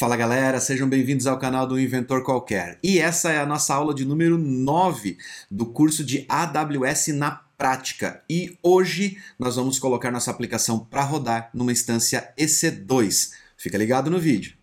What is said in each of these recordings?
Fala galera, sejam bem-vindos ao canal do Inventor Qualquer. E essa é a nossa aula de número 9 do curso de AWS na prática. E hoje nós vamos colocar nossa aplicação para rodar numa instância EC2. Fica ligado no vídeo.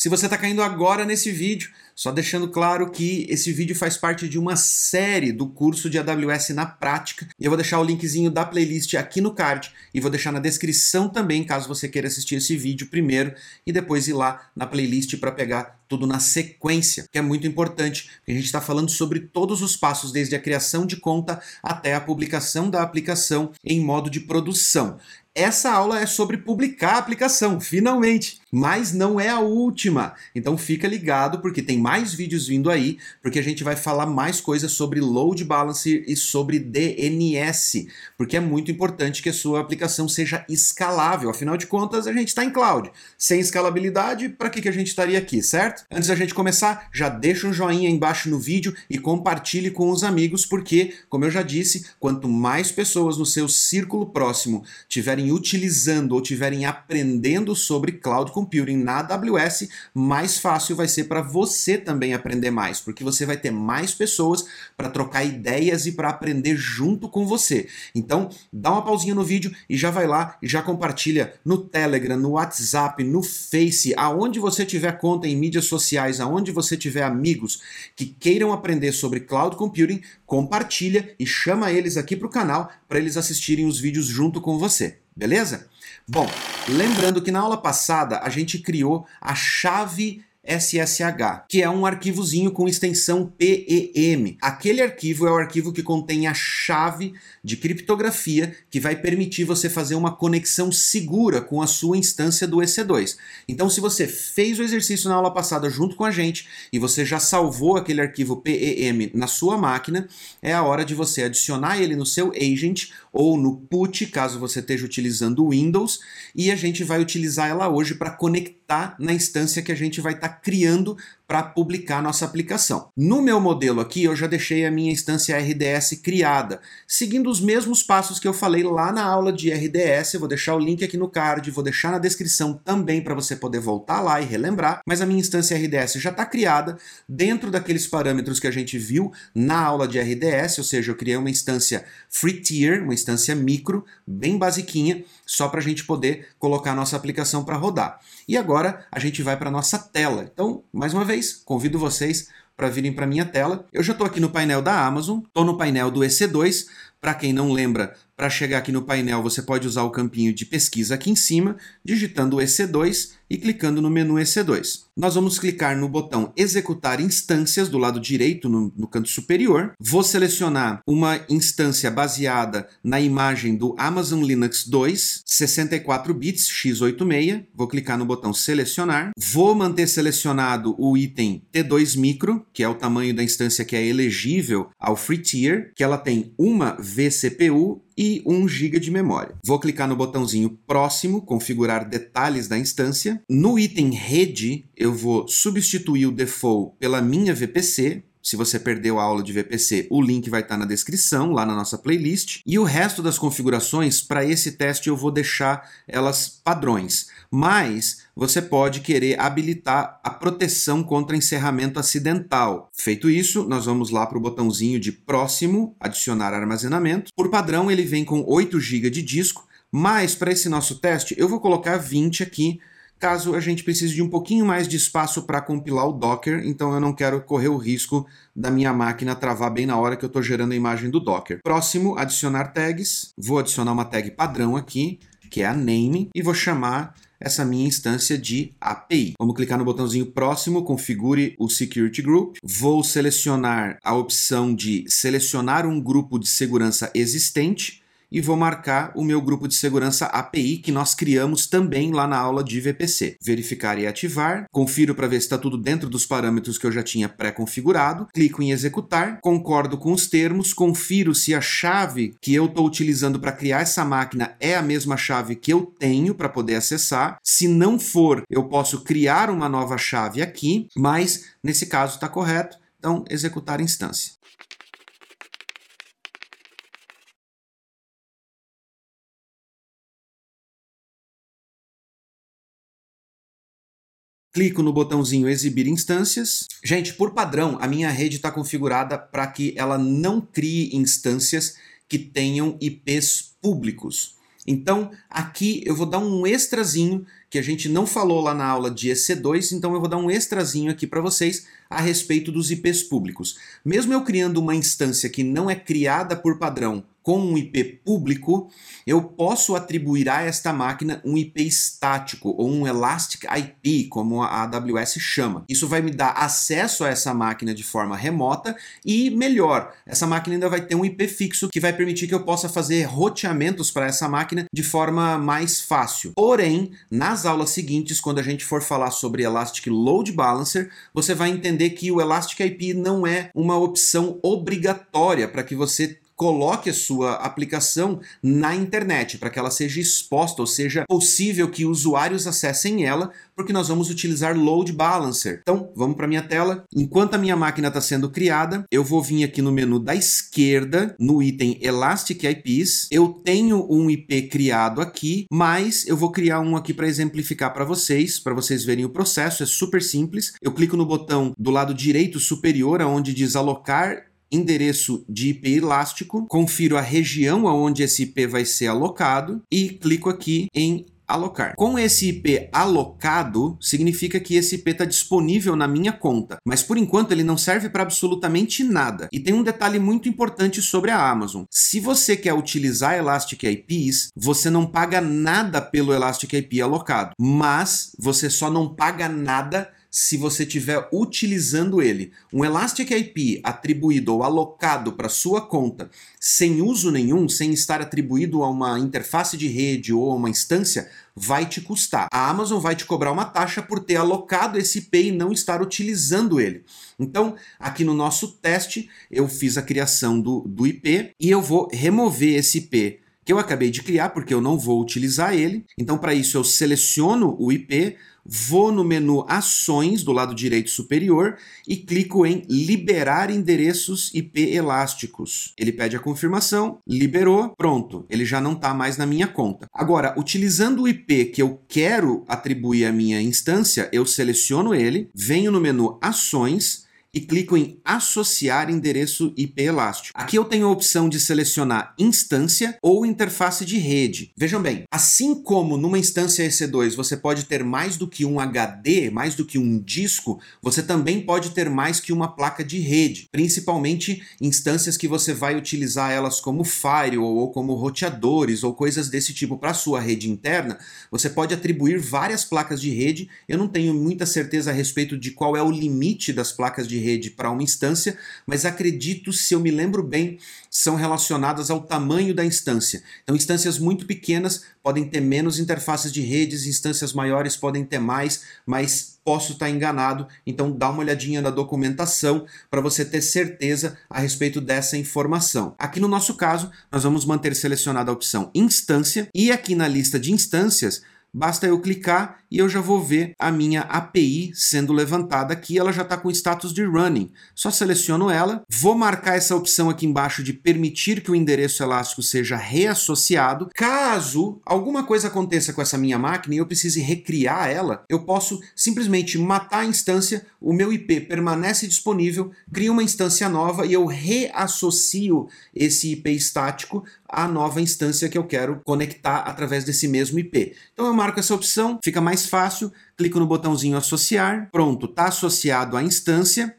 Se você está caindo agora nesse vídeo, só deixando claro que esse vídeo faz parte de uma série do curso de AWS na prática. E eu vou deixar o linkzinho da playlist aqui no card e vou deixar na descrição também, caso você queira assistir esse vídeo primeiro e depois ir lá na playlist para pegar tudo na sequência, que é muito importante, porque a gente está falando sobre todos os passos, desde a criação de conta até a publicação da aplicação em modo de produção. Essa aula é sobre publicar a aplicação, finalmente. Mas não é a última. Então fica ligado porque tem mais vídeos vindo aí, porque a gente vai falar mais coisas sobre load balancer e sobre DNS, porque é muito importante que a sua aplicação seja escalável. Afinal de contas, a gente está em cloud. Sem escalabilidade, para que, que a gente estaria aqui, certo? Antes da gente começar, já deixa um joinha embaixo no vídeo e compartilhe com os amigos, porque, como eu já disse, quanto mais pessoas no seu círculo próximo tiverem utilizando ou tiverem aprendendo sobre cloud computing na AWS, mais fácil vai ser para você também aprender mais, porque você vai ter mais pessoas para trocar ideias e para aprender junto com você. Então, dá uma pausinha no vídeo e já vai lá e já compartilha no Telegram, no WhatsApp, no Face, aonde você tiver conta em mídias sociais, aonde você tiver amigos que queiram aprender sobre cloud computing, compartilha e chama eles aqui para o canal para eles assistirem os vídeos junto com você. Beleza? Bom, lembrando que na aula passada a gente criou a chave SSH, que é um arquivozinho com extensão PEM. Aquele arquivo é o arquivo que contém a chave de criptografia que vai permitir você fazer uma conexão segura com a sua instância do EC2. Então, se você fez o exercício na aula passada junto com a gente e você já salvou aquele arquivo PEM na sua máquina, é a hora de você adicionar ele no seu agent ou no put, caso você esteja utilizando o Windows, e a gente vai utilizar ela hoje para conectar na instância que a gente vai estar tá criando para publicar nossa aplicação. No meu modelo aqui, eu já deixei a minha instância RDS criada, seguindo os mesmos passos que eu falei lá na aula de RDS. Eu vou deixar o link aqui no card, vou deixar na descrição também para você poder voltar lá e relembrar. Mas a minha instância RDS já está criada dentro daqueles parâmetros que a gente viu na aula de RDS, ou seja, eu criei uma instância free tier, uma instância micro, bem basiquinha, só para a gente poder colocar a nossa aplicação para rodar. E agora a gente vai para a nossa tela. Então, mais uma vez, convido vocês para virem para minha tela. Eu já estou aqui no painel da Amazon, estou no painel do EC2. Para quem não lembra, para chegar aqui no painel você pode usar o campinho de pesquisa aqui em cima, digitando EC2 e clicando no menu EC2. Nós vamos clicar no botão Executar Instâncias do lado direito, no, no, canto superior. Vou selecionar uma instância baseada na imagem do Amazon Linux 2, 64 bits x86. Vou clicar no botão Selecionar. Vou manter selecionado o item T2 Micro, que é o tamanho da instância que é elegível ao Free Tier, que ela tem uma vCPU e 1 GB de memória. Vou clicar no botãozinho Próximo, configurar detalhes da instância. No item Rede, eu vou substituir o default pela minha VPC, se você perdeu a aula de VPC, o link vai estar na descrição, lá na nossa playlist. E o resto das configurações, para esse teste, eu vou deixar elas padrões. Mas você pode querer habilitar a proteção contra encerramento acidental. Feito isso, nós vamos lá para o botãozinho de próximo, adicionar armazenamento. Por padrão, ele vem com 8 GB de disco, mas para esse nosso teste, eu vou colocar 20 aqui, caso a gente precise de um pouquinho mais de espaço para compilar o Docker, então eu não quero correr o risco da minha máquina travar bem na hora que eu estou gerando a imagem do Docker. Próximo, adicionar tags. Vou adicionar uma tag padrão aqui, que é a name, e vou chamar essa minha instância de API. Vamos clicar no botãozinho próximo, configure o Security Group. Vou selecionar a opção de selecionar um grupo de segurança existente e vou marcar o meu grupo de segurança API que nós criamos também lá na aula de VPC. Verificar e ativar, confiro para ver se está tudo dentro dos parâmetros que eu já tinha pré-configurado, clico em executar, concordo com os termos, confiro se a chave que eu estou utilizando para criar essa máquina é a mesma chave que eu tenho para poder acessar. Se não for, eu posso criar uma nova chave aqui, mas nesse caso está correto, então executar instância. Clico no botãozinho exibir instâncias. Gente, por padrão, a minha rede está configurada para que ela não crie instâncias que tenham IPs públicos. Então, aqui eu vou dar um extrazinho que a gente não falou lá na aula de EC2, então eu vou dar um extrazinho aqui para vocês a respeito dos IPs públicos. Mesmo eu criando uma instância que não é criada por padrão com um IP público, eu posso atribuir a esta máquina um IP estático ou um Elastic IP, como a AWS chama. Isso vai me dar acesso a essa máquina de forma remota e, melhor, essa máquina ainda vai ter um IP fixo que vai permitir que eu possa fazer roteamentos para essa máquina de forma mais fácil. Porém, nas aulas seguintes, quando a gente for falar sobre Elastic Load Balancer, você vai entender que o Elastic IP não é uma opção obrigatória para que você coloque a sua aplicação na internet, para que ela seja exposta, ou seja possível que usuários acessem ela, porque nós vamos utilizar Load Balancer. Então, vamos para minha tela. Enquanto a minha máquina está sendo criada, eu vou vir aqui no menu da esquerda, no item Elastic IPs. Eu tenho um IP criado aqui, mas eu vou criar um aqui para exemplificar para vocês, para vocês verem o processo. É super simples. Eu clico no botão do lado direito superior, onde diz alocar endereço de IP elástico, confiro a região aonde esse IP vai ser alocado e clico aqui em alocar. Com esse IP alocado, significa que esse IP está disponível na minha conta, mas por enquanto ele não serve para absolutamente nada. E tem um detalhe muito importante sobre a Amazon. Se você quer utilizar Elastic IPs, você não paga nada pelo Elastic IP alocado, mas você só não paga nada se você estiver utilizando ele. Um Elastic IP atribuído ou alocado para sua conta sem uso nenhum, sem estar atribuído a uma interface de rede ou a uma instância, vai te custar. A Amazon vai te cobrar uma taxa por ter alocado esse IP e não estar utilizando ele. Então, aqui no nosso teste, eu fiz a criação do, do IP e eu vou remover esse IP que eu acabei de criar, porque eu não vou utilizar ele. Então, para isso, eu seleciono o IP, vou no menu Ações do lado direito superior e clico em Liberar endereços IP elásticos. Ele pede a confirmação, liberou, pronto, ele já não está mais na minha conta. Agora, utilizando o IP que eu quero atribuir à minha instância, eu seleciono ele, venho no menu Ações e clico em associar endereço IP elástico. Aqui eu tenho a opção de selecionar instância ou interface de rede. Vejam bem, assim como numa instância EC2 você pode ter mais do que um HD, mais do que um disco, você também pode ter mais que uma placa de rede, principalmente instâncias que você vai utilizar elas como firewall ou como roteadores ou coisas desse tipo para sua rede interna. Você pode atribuir várias placas de rede. Eu não tenho muita certeza a respeito de qual é o limite das placas de rede para uma instância, mas acredito, se eu me lembro bem, são relacionadas ao tamanho da instância. Então, instâncias muito pequenas podem ter menos interfaces de redes, instâncias maiores podem ter mais, mas posso estar enganado, então dá uma olhadinha na documentação para você ter certeza a respeito dessa informação. Aqui no nosso caso, nós vamos manter selecionada a opção instância e aqui na lista de instâncias Basta eu clicar e eu já vou ver a minha API sendo levantada aqui. Ela já está com status de running. Só seleciono ela, vou marcar essa opção aqui embaixo de permitir que o endereço elástico seja reassociado. Caso alguma coisa aconteça com essa minha máquina e eu precise recriar ela, eu posso simplesmente matar a instância, o meu IP permanece disponível, crio uma instância nova e eu reassocio esse IP estático à nova instância que eu quero conectar através desse mesmo IP. Então eu marco essa opção, fica mais fácil, clico no botãozinho associar, pronto, está associado à instância,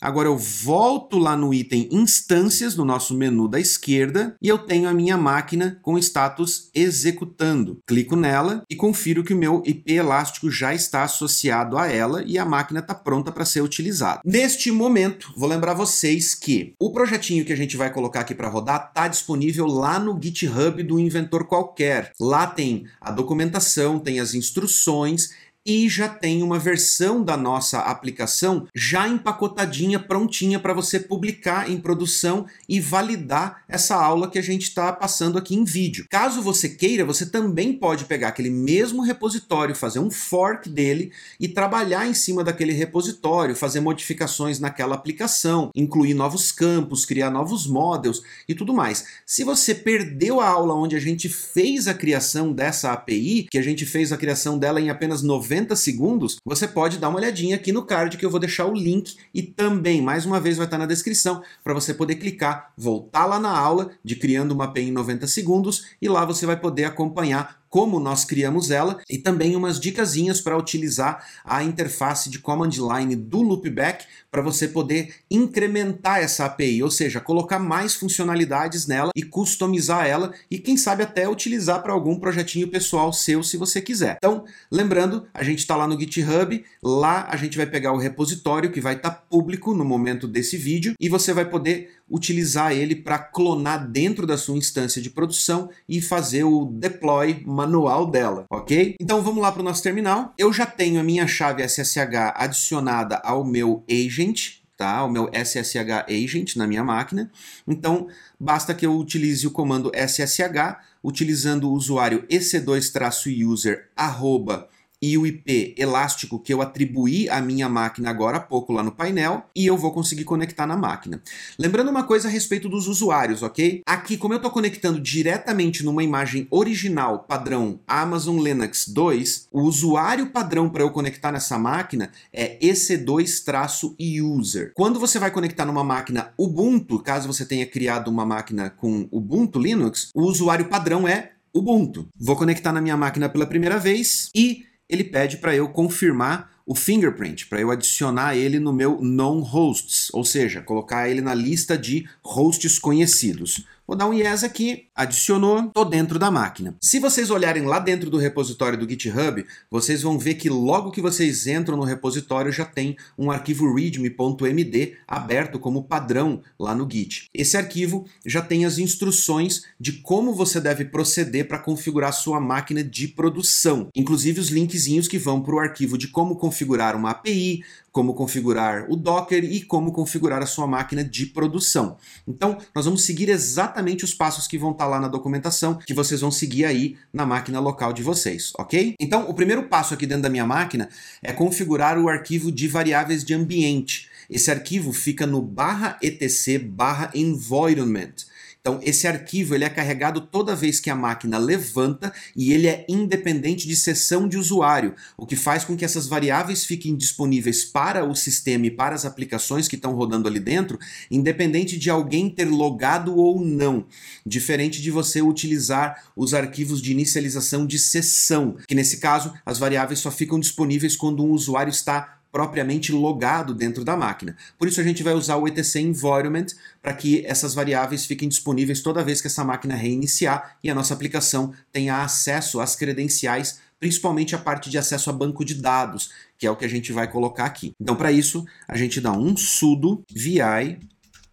Agora eu volto lá no item Instâncias, no nosso menu da esquerda, e eu tenho a minha máquina com status executando. Clico nela e confiro que o meu IP elástico já está associado a ela e a máquina está pronta para ser utilizada. Neste momento, vou lembrar vocês que o projetinho que a gente vai colocar aqui para rodar está disponível lá no GitHub do inventor qualquer. Lá tem a documentação, tem as instruções e já tem uma versão da nossa aplicação já empacotadinha, prontinha para você publicar em produção e validar essa aula que a gente está passando aqui em vídeo. Caso você queira, você também pode pegar aquele mesmo repositório, fazer um fork dele e trabalhar em cima daquele repositório, fazer modificações naquela aplicação, incluir novos campos, criar novos models e tudo mais. Se você perdeu a aula onde a gente fez a criação dessa API, que a gente fez a criação dela em apenas 90 segundos, você pode dar uma olhadinha aqui no card que eu vou deixar o link e também, mais uma vez, vai estar na descrição para você poder clicar, voltar lá na aula de criando uma API em 90 segundos e lá você vai poder acompanhar como nós criamos ela e também umas dicasinhas para utilizar a interface de command line do loopback para você poder incrementar essa API, ou seja, colocar mais funcionalidades nela e customizar ela e quem sabe até utilizar para algum projetinho pessoal seu se você quiser. Então, lembrando, a gente está lá no GitHub, lá a gente vai pegar o repositório que vai estar tá público no momento desse vídeo e você vai poder utilizar ele para clonar dentro da sua instância de produção e fazer o deploy manual dela, ok? Então vamos lá para o nosso terminal. Eu já tenho a minha chave SSH adicionada ao meu agent, tá? O meu SSH agent na minha máquina. Então basta que eu utilize o comando SSH utilizando o usuário ec2-user arroba e o IP elástico que eu atribuí à minha máquina agora há pouco lá no painel e eu vou conseguir conectar na máquina. Lembrando uma coisa a respeito dos usuários, ok? Aqui, como eu estou conectando diretamente numa imagem original padrão Amazon Linux 2, o usuário padrão para eu conectar nessa máquina é EC2-user. Quando você vai conectar numa máquina Ubuntu, caso você tenha criado uma máquina com Ubuntu Linux, o usuário padrão é Ubuntu. Vou conectar na minha máquina pela primeira vez e ele pede para eu confirmar o fingerprint, para eu adicionar ele no meu known hosts, ou seja, colocar ele na lista de hosts conhecidos. Vou dar um yes aqui, adicionou, tô dentro da máquina. Se vocês olharem lá dentro do repositório do GitHub, vocês vão ver que logo que vocês entram no repositório já tem um arquivo readme.md aberto como padrão lá no Git. Esse arquivo já tem as instruções de como você deve proceder para configurar sua máquina de produção, inclusive os linkzinhos que vão para o arquivo de como configurar uma API, como configurar o Docker e como configurar a sua máquina de produção. Então, nós vamos seguir exatamente os passos que vão estar lá na documentação, que vocês vão seguir aí na máquina local de vocês, ok? Então, o primeiro passo aqui dentro da minha máquina é configurar o arquivo de variáveis de ambiente. Esse arquivo fica no barra etc barra environment. Então, esse arquivo ele é carregado toda vez que a máquina levanta e ele é independente de sessão de usuário, o que faz com que essas variáveis fiquem disponíveis para o sistema e para as aplicações que estão rodando ali dentro, independente de alguém ter logado ou não. Diferente de você utilizar os arquivos de inicialização de sessão, que nesse caso as variáveis só ficam disponíveis quando um usuário está propriamente logado dentro da máquina. Por isso a gente vai usar o etc environment para que essas variáveis fiquem disponíveis toda vez que essa máquina reiniciar e a nossa aplicação tenha acesso às credenciais, principalmente a parte de acesso a banco de dados, que é o que a gente vai colocar aqui. Então para isso a gente dá um sudo vi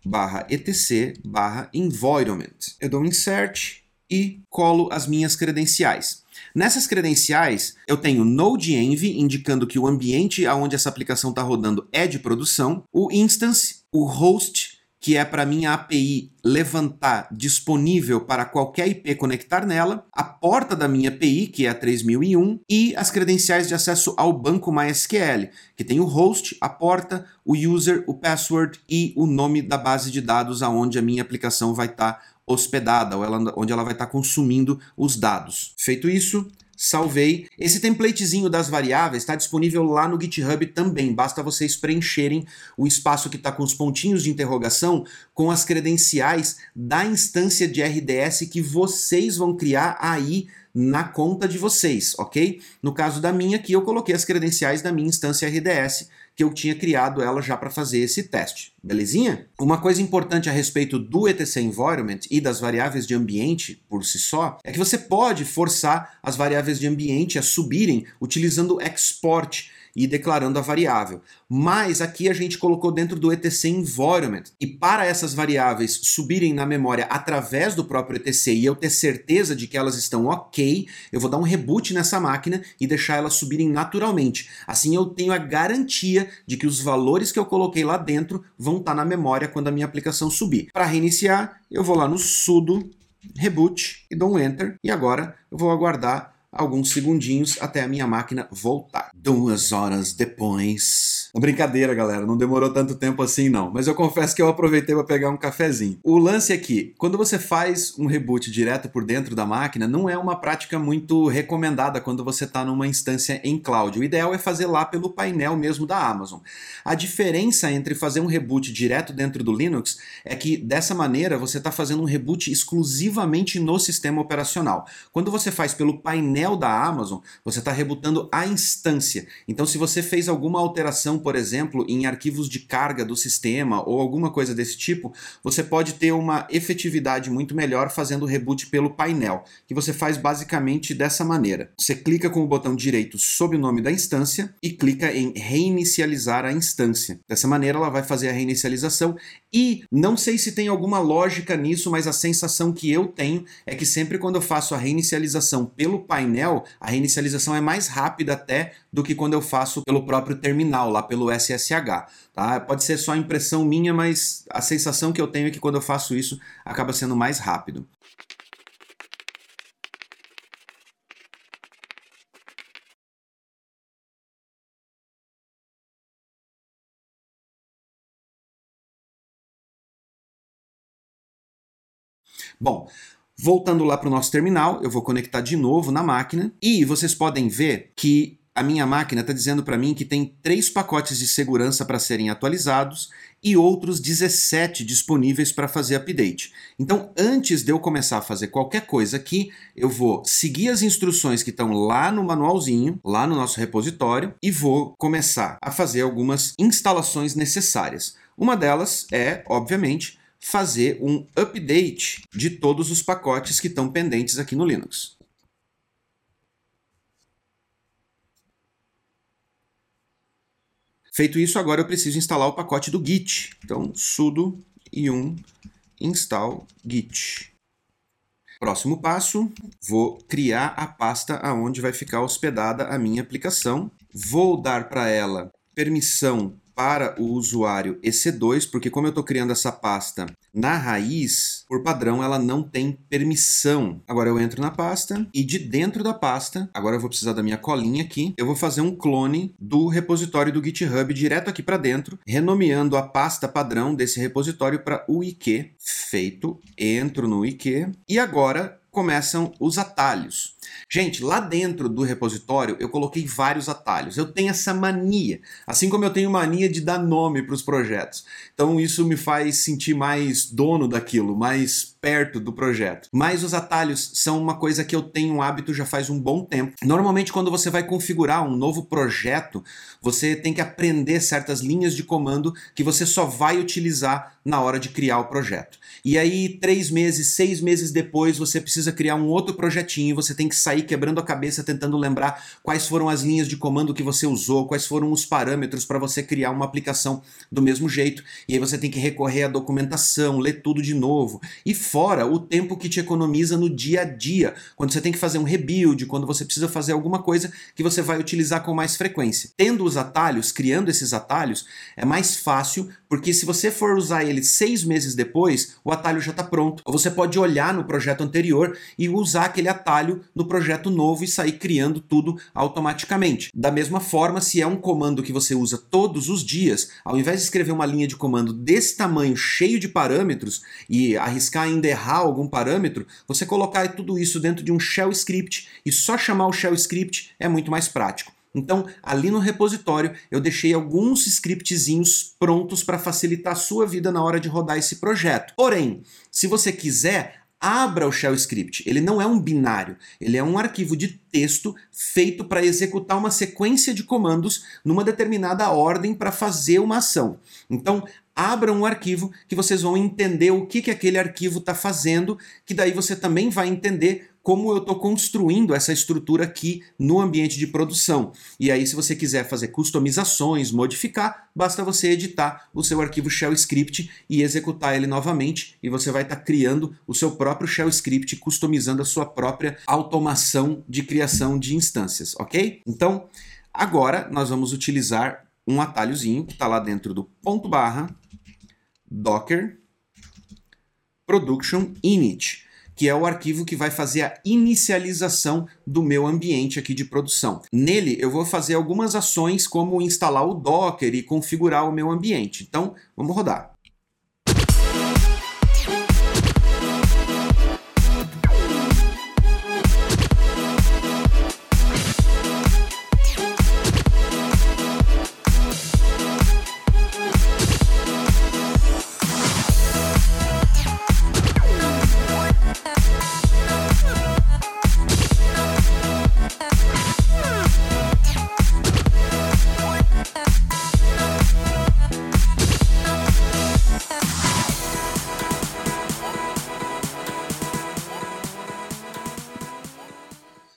barra etc barra environment. Eu dou um insert e colo as minhas credenciais. Nessas credenciais, eu tenho Node-Env, indicando que o ambiente onde essa aplicação está rodando é de produção, o instance, o host, que é para minha API levantar disponível para qualquer IP conectar nela, a porta da minha API, que é a 3001, e as credenciais de acesso ao banco MySQL, que tem o host, a porta, o user, o password e o nome da base de dados aonde a minha aplicação vai estar tá hospedada, ou ela, onde ela vai estar consumindo os dados. Feito isso, salvei. Esse templatezinho das variáveis está disponível lá no GitHub também, basta vocês preencherem o espaço que está com os pontinhos de interrogação com as credenciais da instância de RDS que vocês vão criar aí na conta de vocês, ok? No caso da minha aqui, eu coloquei as credenciais da minha instância RDS, que eu tinha criado ela já para fazer esse teste, belezinha? Uma coisa importante a respeito do etc environment e das variáveis de ambiente por si só, é que você pode forçar as variáveis de ambiente a subirem utilizando export, e declarando a variável. Mas aqui a gente colocou dentro do etc environment. E para essas variáveis subirem na memória através do próprio etc e eu ter certeza de que elas estão ok, eu vou dar um reboot nessa máquina e deixar elas subirem naturalmente. Assim eu tenho a garantia de que os valores que eu coloquei lá dentro vão estar na memória quando a minha aplicação subir. Para reiniciar, eu vou lá no sudo reboot e dou um enter e agora eu vou aguardar alguns segundinhos até a minha máquina voltar. Duas horas depois. Brincadeira, galera, não demorou tanto tempo assim não, mas eu confesso que eu aproveitei para pegar um cafezinho. O lance é que, quando você faz um reboot direto por dentro da máquina, não é uma prática muito recomendada quando você está numa instância em cloud. O ideal é fazer lá pelo painel mesmo da Amazon. A diferença entre fazer um reboot direto dentro do Linux é que dessa maneira você está fazendo um reboot exclusivamente no sistema operacional. Quando você faz pelo painel da Amazon, você está rebutando a instância. Então, se você fez alguma alteração, por exemplo, em arquivos de carga do sistema ou alguma coisa desse tipo, você pode ter uma efetividade muito melhor fazendo o reboot pelo painel, que você faz basicamente dessa maneira. Você clica com o botão direito sob o nome da instância e clica em reinicializar a instância. Dessa maneira, ela vai fazer a reinicialização e não sei se tem alguma lógica nisso, mas a sensação que eu tenho é que sempre quando eu faço a reinicialização pelo painel a reinicialização é mais rápida até do que quando eu faço pelo próprio terminal, lá pelo SSH. Tá? Pode ser só impressão minha, mas a sensação que eu tenho é que quando eu faço isso acaba sendo mais rápido. Bom, Voltando lá para o nosso terminal, eu vou conectar de novo na máquina e vocês podem ver que a minha máquina está dizendo para mim que tem três pacotes de segurança para serem atualizados e outros 17 disponíveis para fazer update. Então, antes de eu começar a fazer qualquer coisa aqui, eu vou seguir as instruções que estão lá no manualzinho, lá no nosso repositório, e vou começar a fazer algumas instalações necessárias. Uma delas é, obviamente, fazer um update de todos os pacotes que estão pendentes aqui no Linux. Feito isso, agora eu preciso instalar o pacote do git. Então, sudo yum install git. Próximo passo, vou criar a pasta aonde vai ficar hospedada a minha aplicação. Vou dar para ela permissão para o usuário EC2, porque como eu estou criando essa pasta na raiz, por padrão ela não tem permissão. Agora eu entro na pasta e de dentro da pasta, agora eu vou precisar da minha colinha aqui, eu vou fazer um clone do repositório do GitHub direto aqui para dentro, renomeando a pasta padrão desse repositório para UIQ. Feito, entro no UIQ e agora começam os atalhos. Gente, lá dentro do repositório eu coloquei vários atalhos. Eu tenho essa mania, assim como eu tenho mania de dar nome para os projetos. Então isso me faz sentir mais dono daquilo, mais perto do projeto. Mas os atalhos são uma coisa que eu tenho um hábito já faz um bom tempo. Normalmente, quando você vai configurar um novo projeto, você tem que aprender certas linhas de comando que você só vai utilizar na hora de criar o projeto. E aí, três meses, seis meses depois, você precisa criar um outro projetinho você tem que sair quebrando a cabeça tentando lembrar quais foram as linhas de comando que você usou, quais foram os parâmetros para você criar uma aplicação do mesmo jeito. E aí você tem que recorrer à documentação, ler tudo de novo. E fora o tempo que te economiza no dia a dia, quando você tem que fazer um rebuild, quando você precisa fazer alguma coisa que você vai utilizar com mais frequência. Tendo os atalhos, criando esses atalhos, é mais fácil, porque se você for usar ele seis meses depois, o atalho já está pronto. Ou você pode olhar no projeto anterior e usar aquele atalho no projeto novo e sair criando tudo automaticamente. Da mesma forma, se é um comando que você usa todos os dias, ao invés de escrever uma linha de comando desse tamanho, cheio de parâmetros, e arriscar ainda errar algum parâmetro, você colocar tudo isso dentro de um shell script e só chamar o shell script é muito mais prático. Então, ali no repositório, eu deixei alguns scriptzinhos prontos para facilitar a sua vida na hora de rodar esse projeto. Porém, se você quiser, abra o shell script. Ele não é um binário, ele é um arquivo de texto feito para executar uma sequência de comandos numa determinada ordem para fazer uma ação. Então, abra um arquivo que vocês vão entender o que, que aquele arquivo está fazendo, que daí você também vai entender como eu estou construindo essa estrutura aqui no ambiente de produção. E aí, se você quiser fazer customizações, modificar, basta você editar o seu arquivo shell script e executar ele novamente, e você vai estar tá criando o seu próprio shell script, customizando a sua própria automação de criação de instâncias, ok? Então, agora nós vamos utilizar um atalhozinho que está lá dentro do ponto barra docker production init que é o arquivo que vai fazer a inicialização do meu ambiente aqui de produção. Nele eu vou fazer algumas ações como instalar o Docker e configurar o meu ambiente. Então, vamos rodar.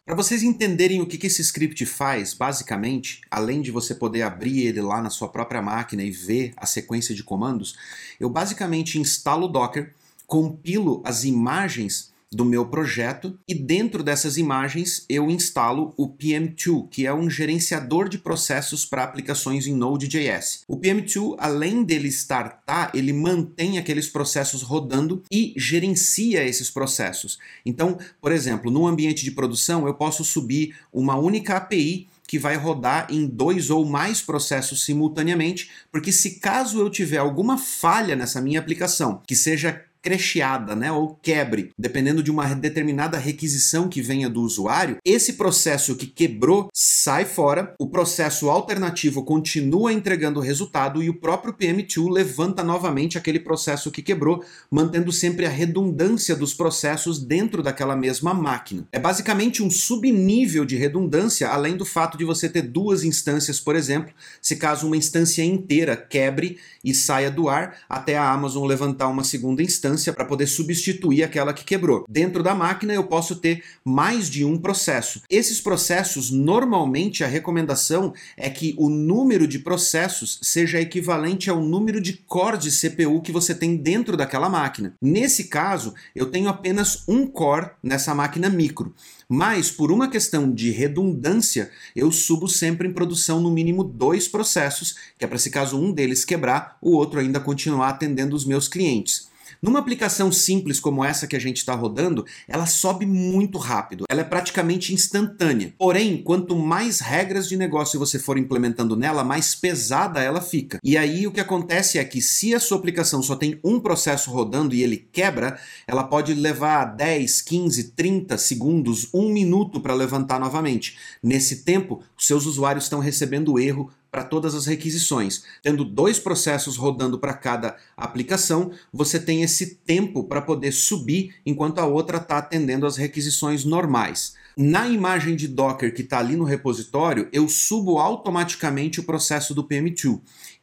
Para vocês entenderem o que, esse script faz, basicamente, além de você poder abrir ele lá na sua própria máquina e ver a sequência de comandos, eu basicamente instalo o Docker, compilo as imagens do meu projeto e dentro dessas imagens eu instalo o PM2, que é um gerenciador de processos para aplicações em Node.js. O PM2, além dele startar, ele mantém aqueles processos rodando e gerencia esses processos. Então, por exemplo, no ambiente de produção eu posso subir uma única API que vai rodar em dois ou mais processos simultaneamente, porque se caso eu tiver alguma falha nessa minha aplicação, que seja crecheada, né, ou quebre, dependendo de uma determinada requisição que venha do usuário, esse processo que quebrou sai fora, o processo alternativo continua entregando o resultado e o próprio PM2 levanta novamente aquele processo que quebrou, mantendo sempre a redundância dos processos dentro daquela mesma máquina. É basicamente um subnível de redundância, além do fato de você ter duas instâncias, por exemplo, se caso uma instância inteira quebre e saia do ar, até a Amazon levantar uma segunda instância instância para poder substituir aquela que quebrou. Dentro da máquina eu posso ter mais de um processo. Esses processos, normalmente a recomendação é que o número de processos seja equivalente ao número de cores de CPU que você tem dentro daquela máquina. Nesse caso, eu tenho apenas um core nessa máquina micro. Mas, por uma questão de redundância, eu subo sempre em produção no mínimo dois processos, que é para se caso um deles quebrar, o outro ainda continuar atendendo os meus clientes. Numa aplicação simples como essa que a gente está rodando, ela sobe muito rápido, ela é praticamente instantânea. Porém, quanto mais regras de negócio você for implementando nela, mais pesada ela fica. E aí o que acontece é que se a sua aplicação só tem um processo rodando e ele quebra, ela pode levar 10, 15, 30 segundos, um minuto para levantar novamente. Nesse tempo, seus usuários estão recebendo erro para todas as requisições. Tendo dois processos rodando para cada aplicação, você tem esse tempo para poder subir enquanto a outra está atendendo as requisições normais. Na imagem de Docker que está ali no repositório, eu subo automaticamente o processo do PM2.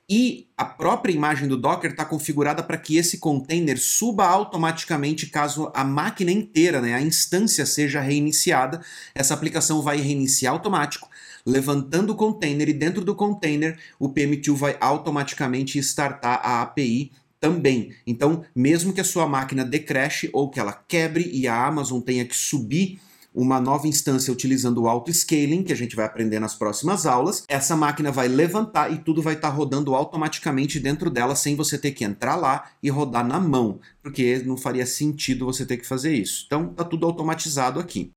E a própria imagem do Docker está configurada para que esse container suba automaticamente caso a máquina inteira, né, a instância seja reiniciada. Essa aplicação vai reiniciar automático levantando o container e dentro do container o PM2 vai automaticamente startar a API também. Então, mesmo que a sua máquina decreche ou que ela quebre e a Amazon tenha que subir uma nova instância utilizando o auto-scaling, que a gente vai aprender nas próximas aulas. Essa máquina vai levantar e tudo vai estar tá rodando automaticamente dentro dela, sem você ter que entrar lá e rodar na mão, porque não faria sentido você ter que fazer isso. Então, tá tudo automatizado aqui.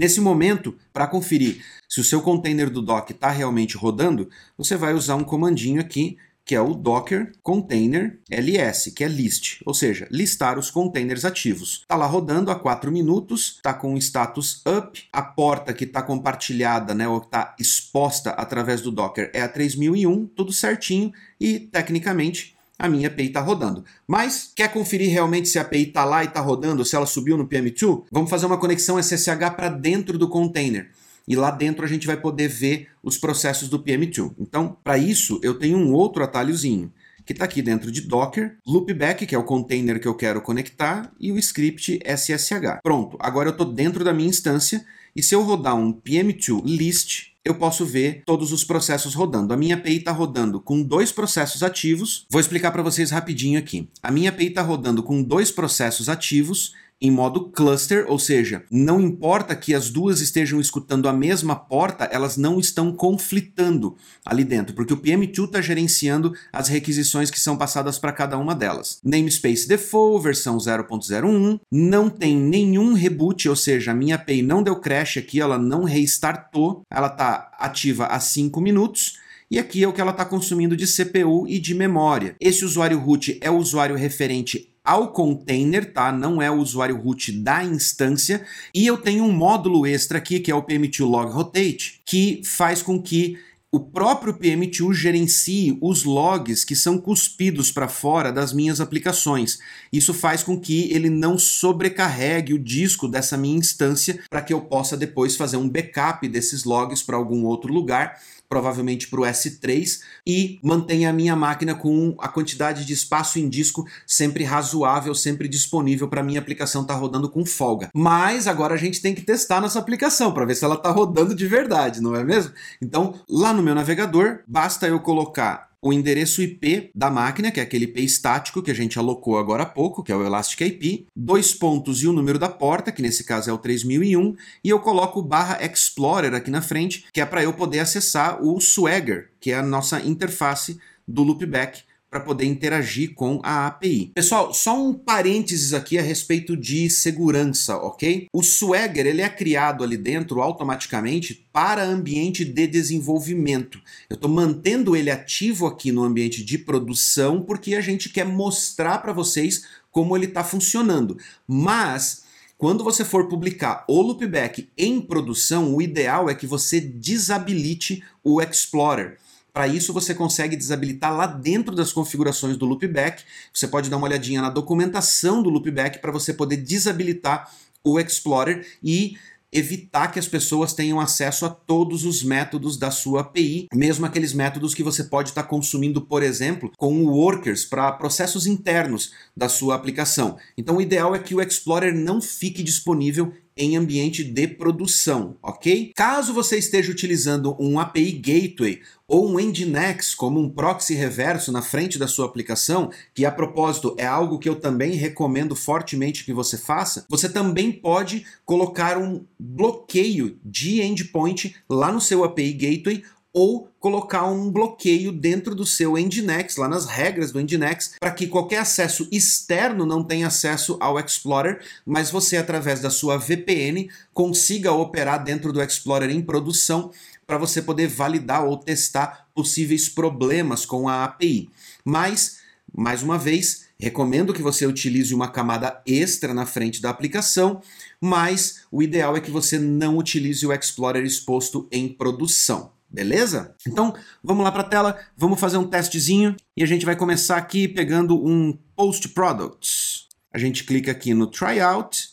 Nesse momento, para conferir se o seu container do Docker está realmente rodando, você vai usar um comandinho aqui que é o docker container ls, que é list, ou seja, listar os containers ativos. Está lá rodando há 4 minutos, está com o status up, a porta que está compartilhada, né, ou está exposta através do Docker é a 3001, tudo certinho e tecnicamente a minha API está rodando. Mas quer conferir realmente se a API está lá e está rodando, se ela subiu no PM2? Vamos fazer uma conexão SSH para dentro do container. e lá dentro a gente vai poder ver os processos do PM2. Então, para isso, eu tenho um outro atalhozinho que está aqui dentro de Docker, loopback, que é o container que eu quero conectar, e o script SSH. Pronto, agora eu estou dentro da minha instância, e se eu rodar um PM2 list, eu posso ver todos os processos rodando. A minha API está rodando com dois processos ativos. Vou explicar para vocês rapidinho aqui. A minha API está rodando com dois processos ativos em modo cluster, ou seja, não importa que as duas estejam escutando a mesma porta, elas não estão conflitando ali dentro, porque o PM2 está gerenciando as requisições que são passadas para cada uma delas. Namespace default, versão 0.01, não tem nenhum reboot, ou seja, a minha API não deu crash aqui, ela não restartou, ela está ativa há 5 minutos, e aqui é o que ela está consumindo de CPU e de memória. Esse usuário root é o usuário referente ao container, tá? Não é o usuário root da instância. E eu tenho um módulo extra aqui, que é o PM2 Log Rotate, que faz com que o próprio PM2 gerencie os logs que são cuspidos para fora das minhas aplicações. Isso faz com que ele não sobrecarregue o disco dessa minha instância para que eu possa depois fazer um backup desses logs para algum outro lugar provavelmente para o S3, e mantenha a minha máquina com a quantidade de espaço em disco sempre razoável, sempre disponível para minha aplicação estar tá rodando com folga. Mas agora a gente tem que testar nossa aplicação para ver se ela está rodando de verdade, não é mesmo? Então, lá no meu navegador, basta eu colocar o endereço IP da máquina, que é aquele IP estático que a gente alocou agora há pouco, que é o Elastic IP, dois pontos e o número da porta, que nesse caso é o 3001, e eu coloco o barra Explorer aqui na frente, que é para eu poder acessar o Swagger, que é a nossa interface do loopback para poder interagir com a API. Pessoal, só um parênteses aqui a respeito de segurança, ok? O Swagger ele é criado ali dentro automaticamente para ambiente de desenvolvimento. Eu estou mantendo ele ativo aqui no ambiente de produção porque a gente quer mostrar para vocês como ele está funcionando. Mas quando você for publicar o loopback em produção, o ideal é que você desabilite o Explorer. Para isso, você consegue desabilitar lá dentro das configurações do loopback. Você pode dar uma olhadinha na documentação do loopback para você poder desabilitar o Explorer e evitar que as pessoas tenham acesso a todos os métodos da sua API, mesmo aqueles métodos que você pode estar tá consumindo, por exemplo, com o workers para processos internos da sua aplicação. Então, o ideal é que o Explorer não fique disponível em ambiente de produção, ok? Caso você esteja utilizando um API Gateway ou um Nginx como um proxy reverso na frente da sua aplicação, que a propósito é algo que eu também recomendo fortemente que você faça, você também pode colocar um bloqueio de endpoint lá no seu API Gateway ou colocar um bloqueio dentro do seu Nginx, lá nas regras do Nginx, para que qualquer acesso externo não tenha acesso ao Explorer, mas você, através da sua VPN, consiga operar dentro do Explorer em produção para você poder validar ou testar possíveis problemas com a API. Mas, mais uma vez, recomendo que você utilize uma camada extra na frente da aplicação, mas o ideal é que você não utilize o Explorer exposto em produção. Beleza? Então, vamos lá para a tela, vamos fazer um testezinho e a gente vai começar aqui pegando um Post Products. A gente clica aqui no Tryout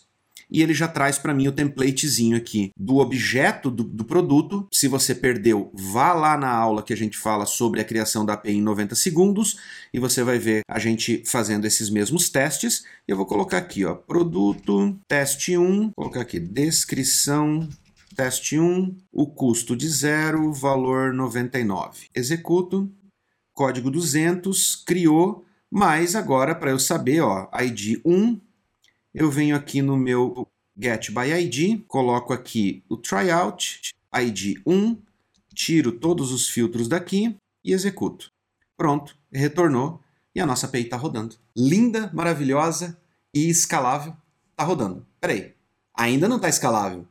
e ele já traz para mim o templatezinho aqui do objeto do, do, produto. Se você perdeu, vá lá na aula que a gente fala sobre a criação da API em 90 segundos e você vai ver a gente fazendo esses mesmos testes. Eu vou colocar aqui, ó, produto, teste 1, vou colocar aqui descrição Teste 1, o custo de zero, valor 99. Executo, código 200, criou, mas agora para eu saber, ó, ID 1, eu venho aqui no meu get by ID, coloco aqui o tryout, ID 1, tiro todos os filtros daqui e executo. Pronto, retornou e a nossa API está rodando. Linda, maravilhosa e escalável. Está rodando. Peraí, ainda não está escalável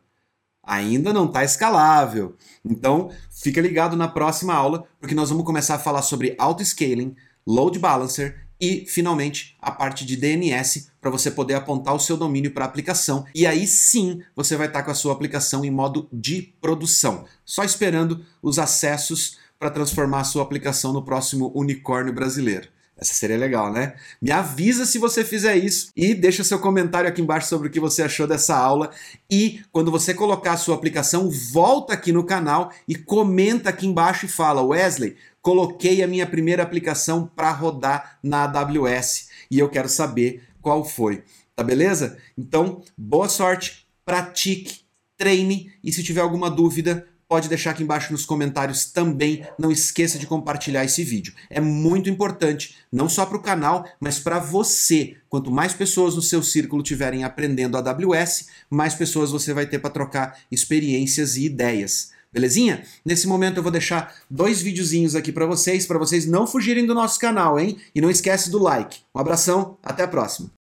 ainda não está escalável. Então, fica ligado na próxima aula, porque nós vamos começar a falar sobre auto-scaling, load balancer e, finalmente, a parte de DNS para você poder apontar o seu domínio para a aplicação. E aí sim você vai estar tá com a sua aplicação em modo de produção, só esperando os acessos para transformar a sua aplicação no próximo unicórnio brasileiro. Essa seria legal, né? Me avisa se você fizer isso e deixa seu comentário aqui embaixo sobre o que você achou dessa aula. E quando você colocar a sua aplicação, volta aqui no canal e comenta aqui embaixo e fala: Wesley, coloquei a minha primeira aplicação para rodar na AWS e eu quero saber qual foi. Tá beleza? Então, boa sorte, pratique, treine e se tiver alguma dúvida, pode deixar aqui embaixo nos comentários também. Não esqueça de compartilhar esse vídeo. É muito importante, não só para o canal, mas para você. Quanto mais pessoas no seu círculo tiverem aprendendo AWS, mais pessoas você vai ter para trocar experiências e ideias. Belezinha? Nesse momento eu vou deixar dois videozinhos aqui para vocês, para vocês não fugirem do nosso canal, hein? E não esquece do like. Um abração, até a próxima.